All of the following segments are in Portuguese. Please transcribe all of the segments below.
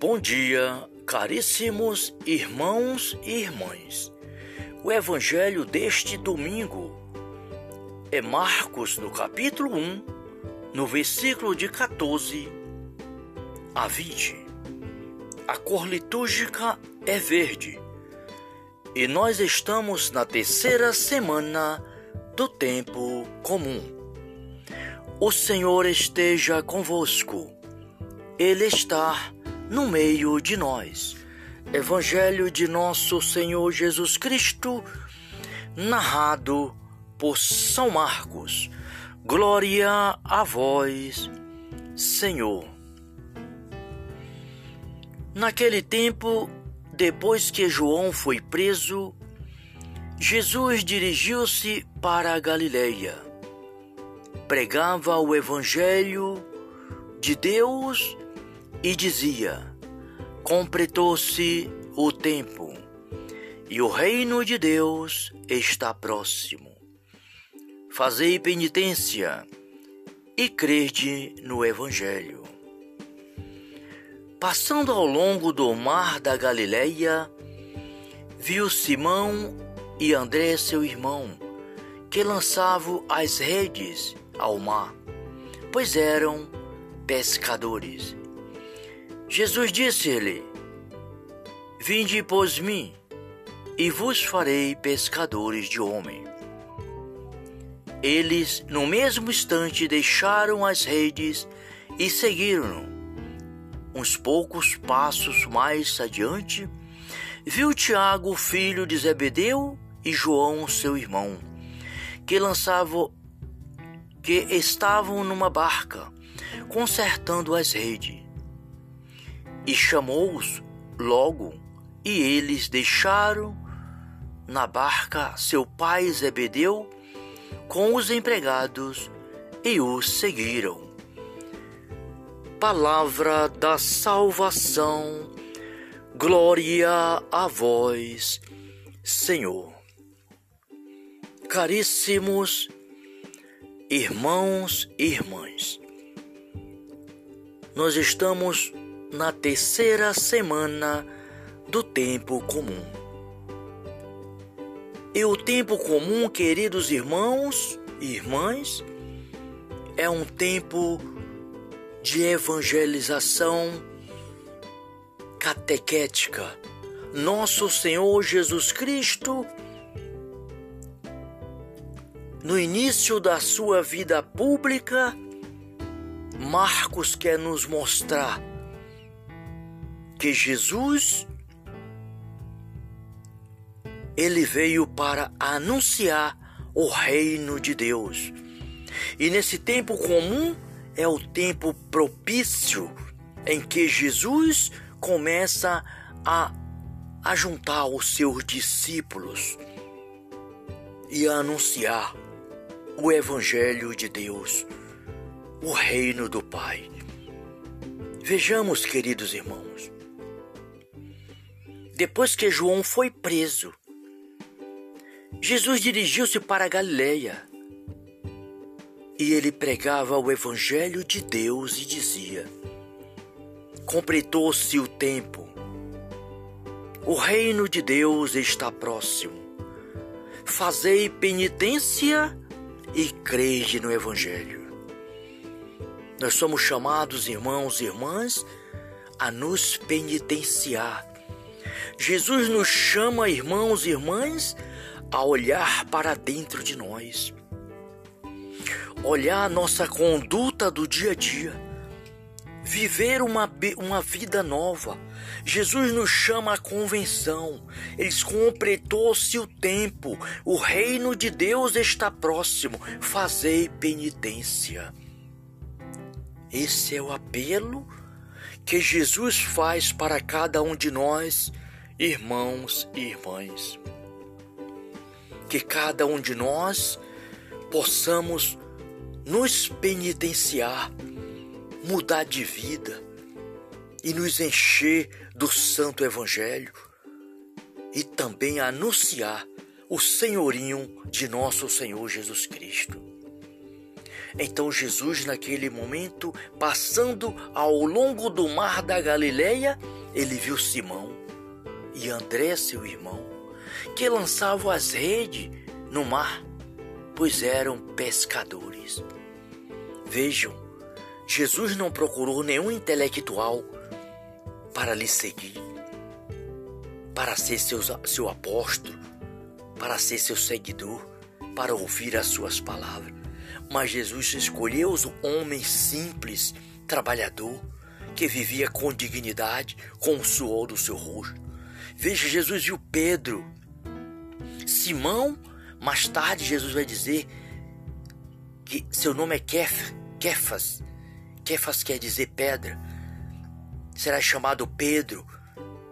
Bom dia, caríssimos irmãos e irmãs. O evangelho deste domingo é Marcos, no capítulo 1, no versículo de 14 a 20. A cor litúrgica é verde e nós estamos na terceira semana do tempo comum. O Senhor esteja convosco, Ele está no meio de nós. Evangelho de nosso Senhor Jesus Cristo, narrado por São Marcos. Glória a vós, Senhor. Naquele tempo, depois que João foi preso, Jesus dirigiu-se para a Galileia. Pregava o evangelho de Deus e dizia: Completou-se o tempo e o reino de Deus está próximo. Fazei penitência e crede no Evangelho. Passando ao longo do mar da Galileia, viu Simão e André, seu irmão, que lançavam as redes ao mar, pois eram pescadores. Jesus disse-lhe: Vinde pós mim, e vos farei pescadores de homem. Eles, no mesmo instante, deixaram as redes e seguiram-no. Uns poucos passos mais adiante, viu Tiago, filho de Zebedeu, e João, seu irmão, que lançavam, que estavam numa barca, consertando as redes e chamou-os logo, e eles deixaram na barca seu pai Zebedeu com os empregados e os seguiram. Palavra da salvação, glória a vós, Senhor. Caríssimos irmãos e irmãs, nós estamos na terceira semana do tempo comum. E o tempo comum, queridos irmãos e irmãs, é um tempo de evangelização catequética. Nosso Senhor Jesus Cristo, no início da sua vida pública, Marcos quer nos mostrar que Jesus ele veio para anunciar o reino de Deus. E nesse tempo comum é o tempo propício em que Jesus começa a, a juntar os seus discípulos e a anunciar o Evangelho de Deus, o reino do Pai. Vejamos, queridos irmãos, depois que João foi preso, Jesus dirigiu-se para Galileia e ele pregava o Evangelho de Deus e dizia: Completou-se o tempo, o reino de Deus está próximo. Fazei penitência e crede no Evangelho. Nós somos chamados, irmãos e irmãs, a nos penitenciar Jesus nos chama, irmãos e irmãs, a olhar para dentro de nós, olhar nossa conduta do dia a dia, viver uma, uma vida nova. Jesus nos chama à convenção, ele completou-se o tempo, o reino de Deus está próximo, fazei penitência. Esse é o apelo que Jesus faz para cada um de nós irmãos e irmãs. Que cada um de nós possamos nos penitenciar, mudar de vida e nos encher do Santo Evangelho e também anunciar o senhorinho de nosso Senhor Jesus Cristo. Então Jesus, naquele momento, passando ao longo do mar da Galileia, ele viu Simão e André, seu irmão, que lançavam as redes no mar, pois eram pescadores. Vejam, Jesus não procurou nenhum intelectual para lhe seguir, para ser seu, seu apóstolo, para ser seu seguidor, para ouvir as suas palavras. Mas Jesus escolheu os homens simples, trabalhador, que vivia com dignidade, com o suor do seu rosto. Veja, Jesus viu Pedro, Simão, mais tarde Jesus vai dizer que seu nome é Kef, Kefas. Kefas quer dizer pedra. Será chamado Pedro,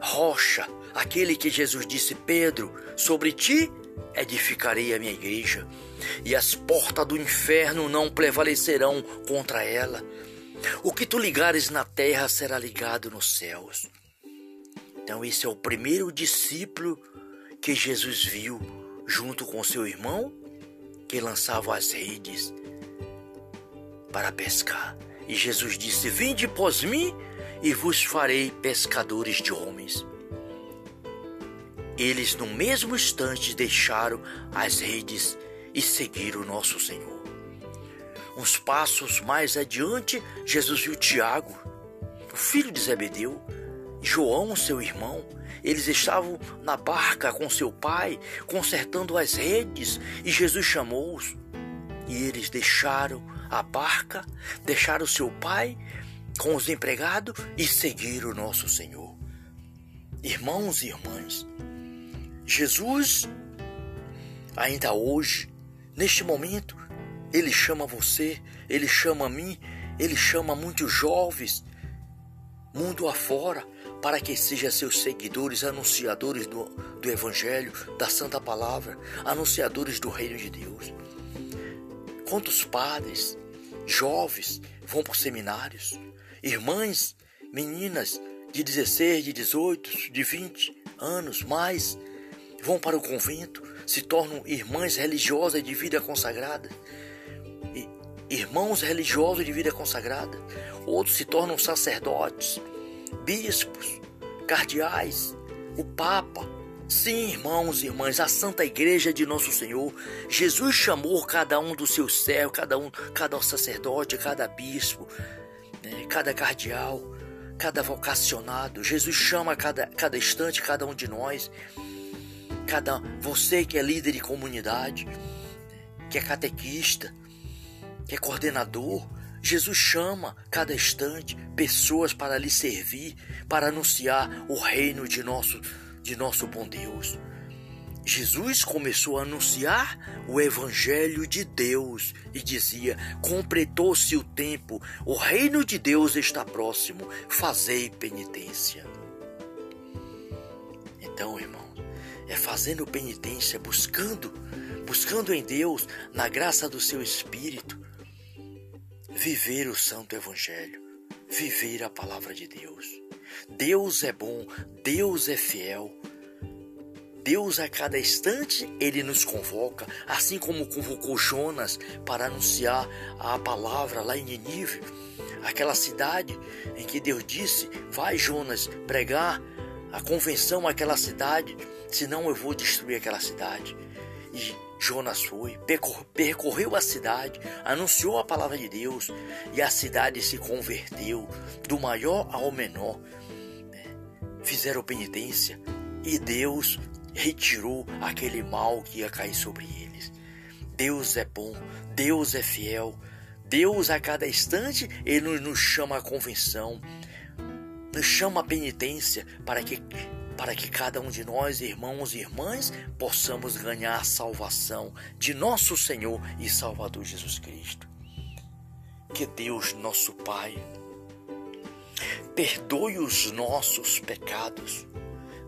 rocha, aquele que Jesus disse: Pedro, sobre ti edificarei a minha igreja, e as portas do inferno não prevalecerão contra ela. O que tu ligares na terra será ligado nos céus. Então, esse é o primeiro discípulo que Jesus viu junto com seu irmão que lançava as redes para pescar. E Jesus disse: Vinde pós mim e vos farei pescadores de homens. Eles, no mesmo instante, deixaram as redes e seguiram o nosso Senhor. Uns passos mais adiante, Jesus viu Tiago, o filho de Zebedeu, João, seu irmão. Eles estavam na barca com seu pai, consertando as redes, e Jesus chamou-os. E eles deixaram a barca, deixaram seu pai com os empregados e seguiram o nosso Senhor. Irmãos e irmãs, Jesus, ainda hoje, neste momento, Ele chama você, Ele chama a mim, Ele chama muitos jovens, mundo afora, para que sejam seus seguidores, anunciadores do, do Evangelho, da Santa Palavra, anunciadores do Reino de Deus. Quantos padres, jovens vão para os seminários, irmãs, meninas de 16, de 18, de 20 anos mais, vão para o convento, se tornam irmãs religiosas de vida consagrada, irmãos religiosos de vida consagrada, outros se tornam sacerdotes, bispos, cardeais, o Papa. Sim, irmãos e irmãs, a Santa Igreja de Nosso Senhor, Jesus chamou cada um do seu céu, cada um, cada sacerdote, cada bispo, né, cada cardeal, cada vocacionado. Jesus chama cada, cada instante cada um de nós, cada você que é líder de comunidade, que é catequista, que é coordenador, Jesus chama cada instante pessoas para lhe servir, para anunciar o reino de nosso, de nosso bom Deus. Jesus começou a anunciar o Evangelho de Deus e dizia: Completou-se o tempo, o reino de Deus está próximo, fazei penitência. Então, irmão, é fazendo penitência, buscando, buscando em Deus, na graça do seu Espírito, viver o Santo Evangelho, viver a palavra de Deus. Deus é bom, Deus é fiel. Deus a cada instante ele nos convoca, assim como convocou Jonas para anunciar a palavra lá em Nínive, aquela cidade em que Deus disse: "Vai Jonas pregar a convenção àquela cidade, senão eu vou destruir aquela cidade". E Jonas foi, percorreu a cidade, anunciou a palavra de Deus e a cidade se converteu do maior ao menor. Né? Fizeram penitência e Deus retirou aquele mal que ia cair sobre eles. Deus é bom, Deus é fiel. Deus a cada instante ele nos chama à convenção, nos chama à penitência para que para que cada um de nós, irmãos e irmãs, possamos ganhar a salvação de nosso Senhor e Salvador Jesus Cristo. Que Deus, nosso Pai, perdoe os nossos pecados,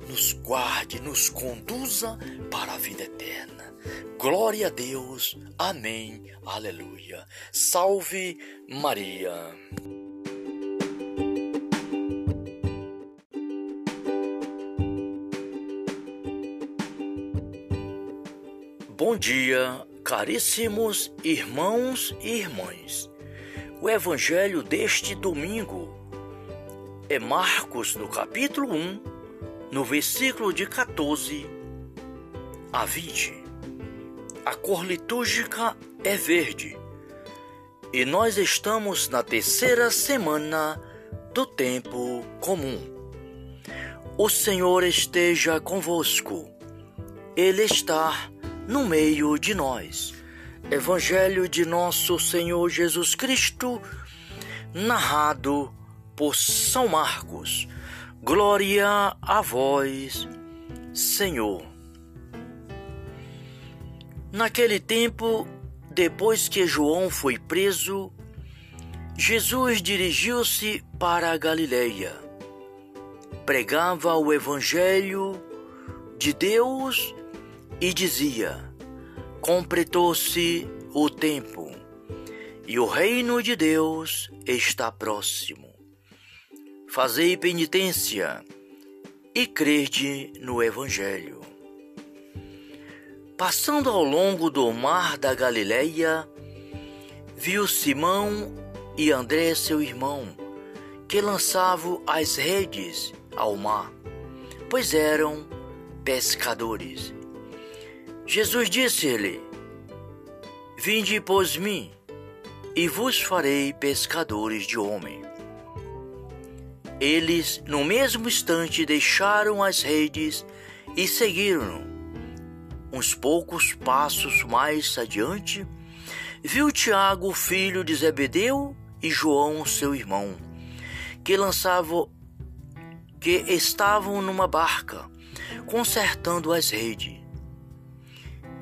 nos guarde, nos conduza para a vida eterna. Glória a Deus. Amém. Aleluia. Salve Maria. Bom dia, Caríssimos irmãos e irmãs, o evangelho deste domingo é Marcos, no capítulo 1, no versículo de 14 a 20. A cor litúrgica é verde e nós estamos na terceira semana do tempo comum. O Senhor esteja convosco, Ele está no meio de nós. Evangelho de nosso Senhor Jesus Cristo, narrado por São Marcos. Glória a vós, Senhor. Naquele tempo, depois que João foi preso, Jesus dirigiu-se para a Galileia. Pregava o Evangelho de Deus e dizia: Completou-se o tempo e o reino de Deus está próximo. Fazei penitência e crede no Evangelho. Passando ao longo do mar da Galileia, viu Simão e André, seu irmão, que lançavam as redes ao mar, pois eram pescadores. Jesus disse-lhe: Vinde pós mim, e vos farei pescadores de homem. Eles, no mesmo instante, deixaram as redes e seguiram-no. Uns poucos passos mais adiante, viu Tiago, filho de Zebedeu, e João, seu irmão, que lançavam que estavam numa barca, consertando as redes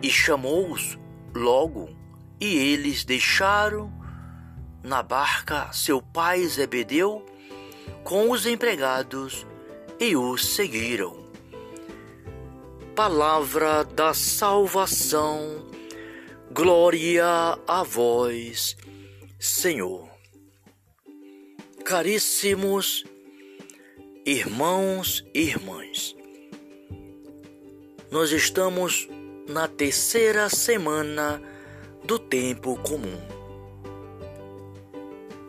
e chamou-os logo, e eles deixaram na barca seu pai Zebedeu com os empregados e os seguiram. Palavra da salvação, glória a vós, Senhor. Caríssimos irmãos e irmãs, nós estamos na terceira semana do tempo comum.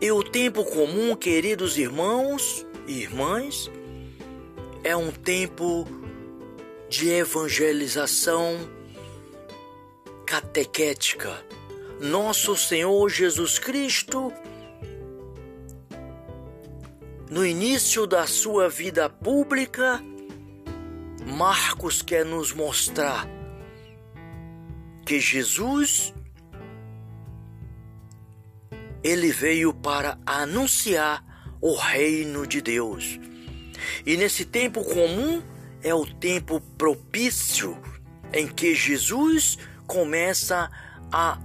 E o tempo comum, queridos irmãos e irmãs, é um tempo de evangelização catequética. Nosso Senhor Jesus Cristo, no início da sua vida pública, Marcos quer nos mostrar que Jesus ele veio para anunciar o reino de Deus. E nesse tempo comum é o tempo propício em que Jesus começa a,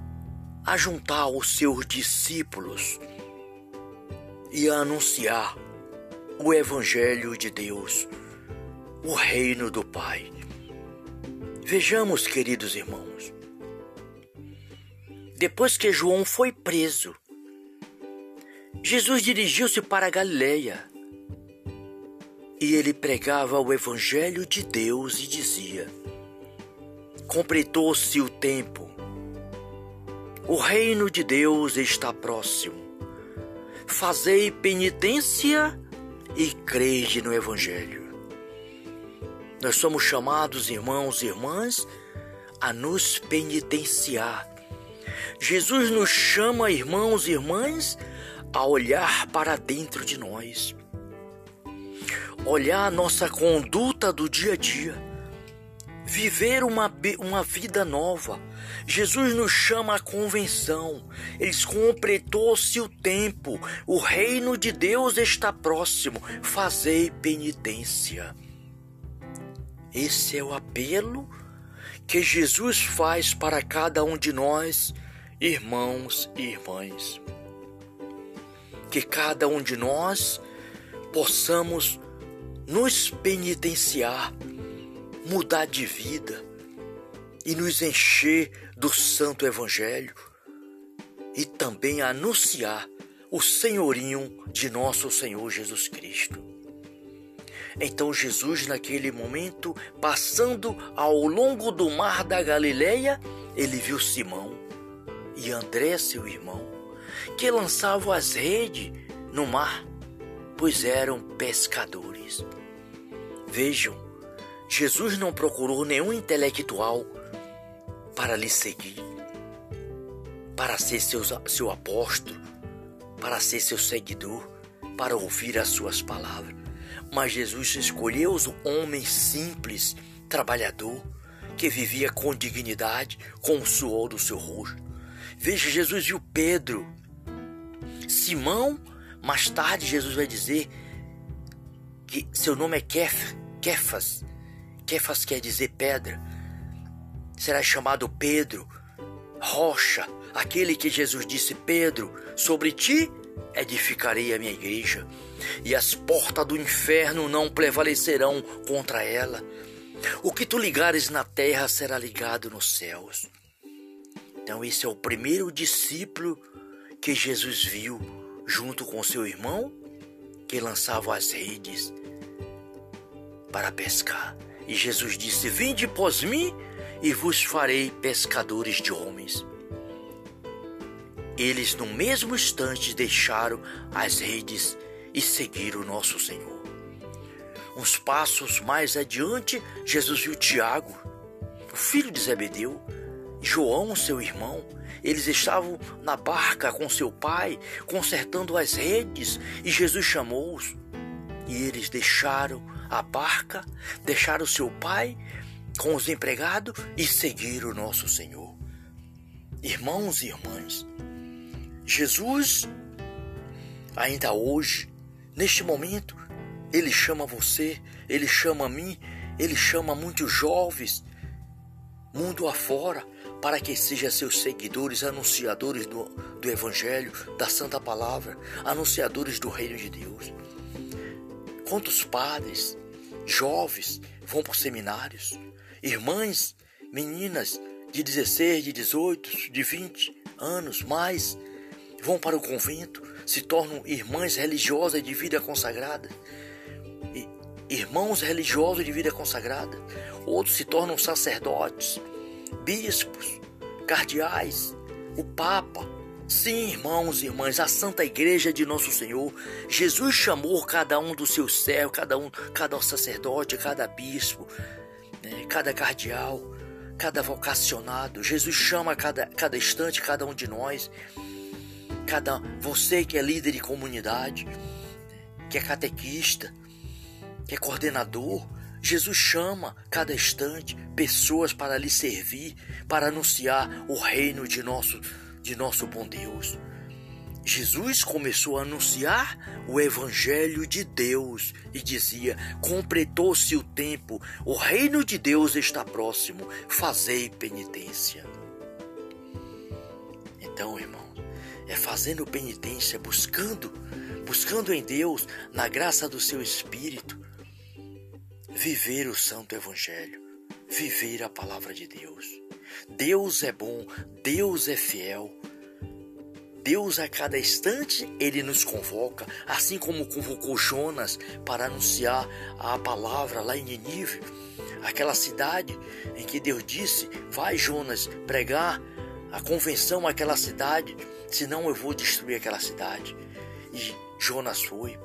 juntar os seus discípulos e a anunciar o Evangelho de Deus, o reino do Pai. Vejamos, queridos irmãos, depois que João foi preso, Jesus dirigiu-se para Galileia e ele pregava o Evangelho de Deus e dizia: Completou-se o tempo, o reino de Deus está próximo. Fazei penitência e crede no Evangelho. Nós somos chamados, irmãos e irmãs, a nos penitenciar Jesus nos chama, irmãos e irmãs, a olhar para dentro de nós, olhar nossa conduta do dia a dia, viver uma, uma vida nova. Jesus nos chama à convenção, ele completou-se o tempo, o reino de Deus está próximo, fazei penitência. Esse é o apelo que Jesus faz para cada um de nós irmãos e irmãs. Que cada um de nós possamos nos penitenciar, mudar de vida e nos encher do Santo Evangelho e também anunciar o senhorinho de nosso Senhor Jesus Cristo. Então Jesus, naquele momento, passando ao longo do mar da Galileia, ele viu Simão e André, seu irmão, que lançavam as redes no mar, pois eram pescadores. Vejam, Jesus não procurou nenhum intelectual para lhe seguir, para ser seu, seu apóstolo, para ser seu seguidor, para ouvir as suas palavras. Mas Jesus escolheu os homens simples, trabalhador, que vivia com dignidade, com o suor do seu rosto. Veja, Jesus viu Pedro, Simão, mais tarde Jesus vai dizer que seu nome é Kef, Kefas. Kefas quer dizer pedra. Será chamado Pedro, rocha, aquele que Jesus disse: Pedro, sobre ti edificarei a minha igreja, e as portas do inferno não prevalecerão contra ela. O que tu ligares na terra será ligado nos céus. Então, esse é o primeiro discípulo que Jesus viu junto com seu irmão, que lançava as redes para pescar. E Jesus disse: Vinde após mim e vos farei pescadores de homens. Eles, no mesmo instante, deixaram as redes e seguiram o nosso Senhor. Uns passos mais adiante, Jesus viu Tiago, o filho de Zebedeu, João, seu irmão. Eles estavam na barca com seu pai, consertando as redes, e Jesus chamou-os. E eles deixaram a barca, deixaram seu pai com os empregados e seguiram o nosso Senhor. Irmãos e irmãs, Jesus, ainda hoje, neste momento, ele chama você, ele chama a mim, ele chama muitos jovens, mundo afora, para que sejam seus seguidores, anunciadores do, do Evangelho, da Santa Palavra, anunciadores do Reino de Deus. Quantos padres, jovens vão para os seminários, irmãs, meninas de 16, de 18, de 20 anos mais, vão para o convento, se tornam irmãs religiosas de vida consagrada, irmãos religiosos de vida consagrada, outros se tornam sacerdotes, bispos, cardeais, o Papa. Sim, irmãos e irmãs, a Santa Igreja de Nosso Senhor, Jesus chamou cada um dos seus servos, cada um, cada sacerdote, cada bispo, né, cada cardeal, cada vocacionado. Jesus chama cada, cada instante cada um de nós cada você que é líder de comunidade, que é catequista, que é coordenador, Jesus chama cada instante pessoas para lhe servir, para anunciar o reino de nosso de nosso bom Deus. Jesus começou a anunciar o evangelho de Deus e dizia: "Completou-se o tempo, o reino de Deus está próximo, fazei penitência". Então, irmão, é fazendo penitência, buscando, buscando em Deus, na graça do seu Espírito, viver o Santo Evangelho, viver a palavra de Deus. Deus é bom, Deus é fiel. Deus a cada instante ele nos convoca, assim como convocou Jonas para anunciar a palavra lá em Nínive, aquela cidade em que Deus disse: "Vai Jonas pregar a convenção àquela cidade" senão eu vou destruir aquela cidade. E Jonas foi,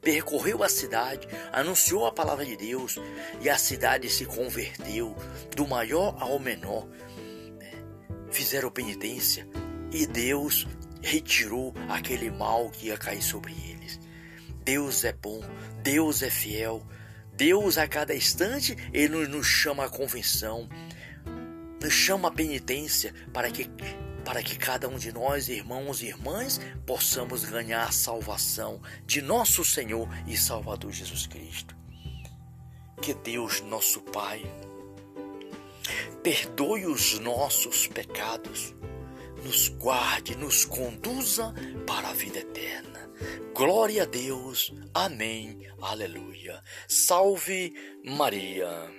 percorreu a cidade, anunciou a palavra de Deus e a cidade se converteu do maior ao menor. Né? Fizeram penitência e Deus retirou aquele mal que ia cair sobre eles. Deus é bom, Deus é fiel, Deus a cada instante ele nos chama à convenção, nos chama à penitência para que para que cada um de nós, irmãos e irmãs, possamos ganhar a salvação de nosso Senhor e Salvador Jesus Cristo. Que Deus, nosso Pai, perdoe os nossos pecados, nos guarde, nos conduza para a vida eterna. Glória a Deus. Amém. Aleluia. Salve Maria.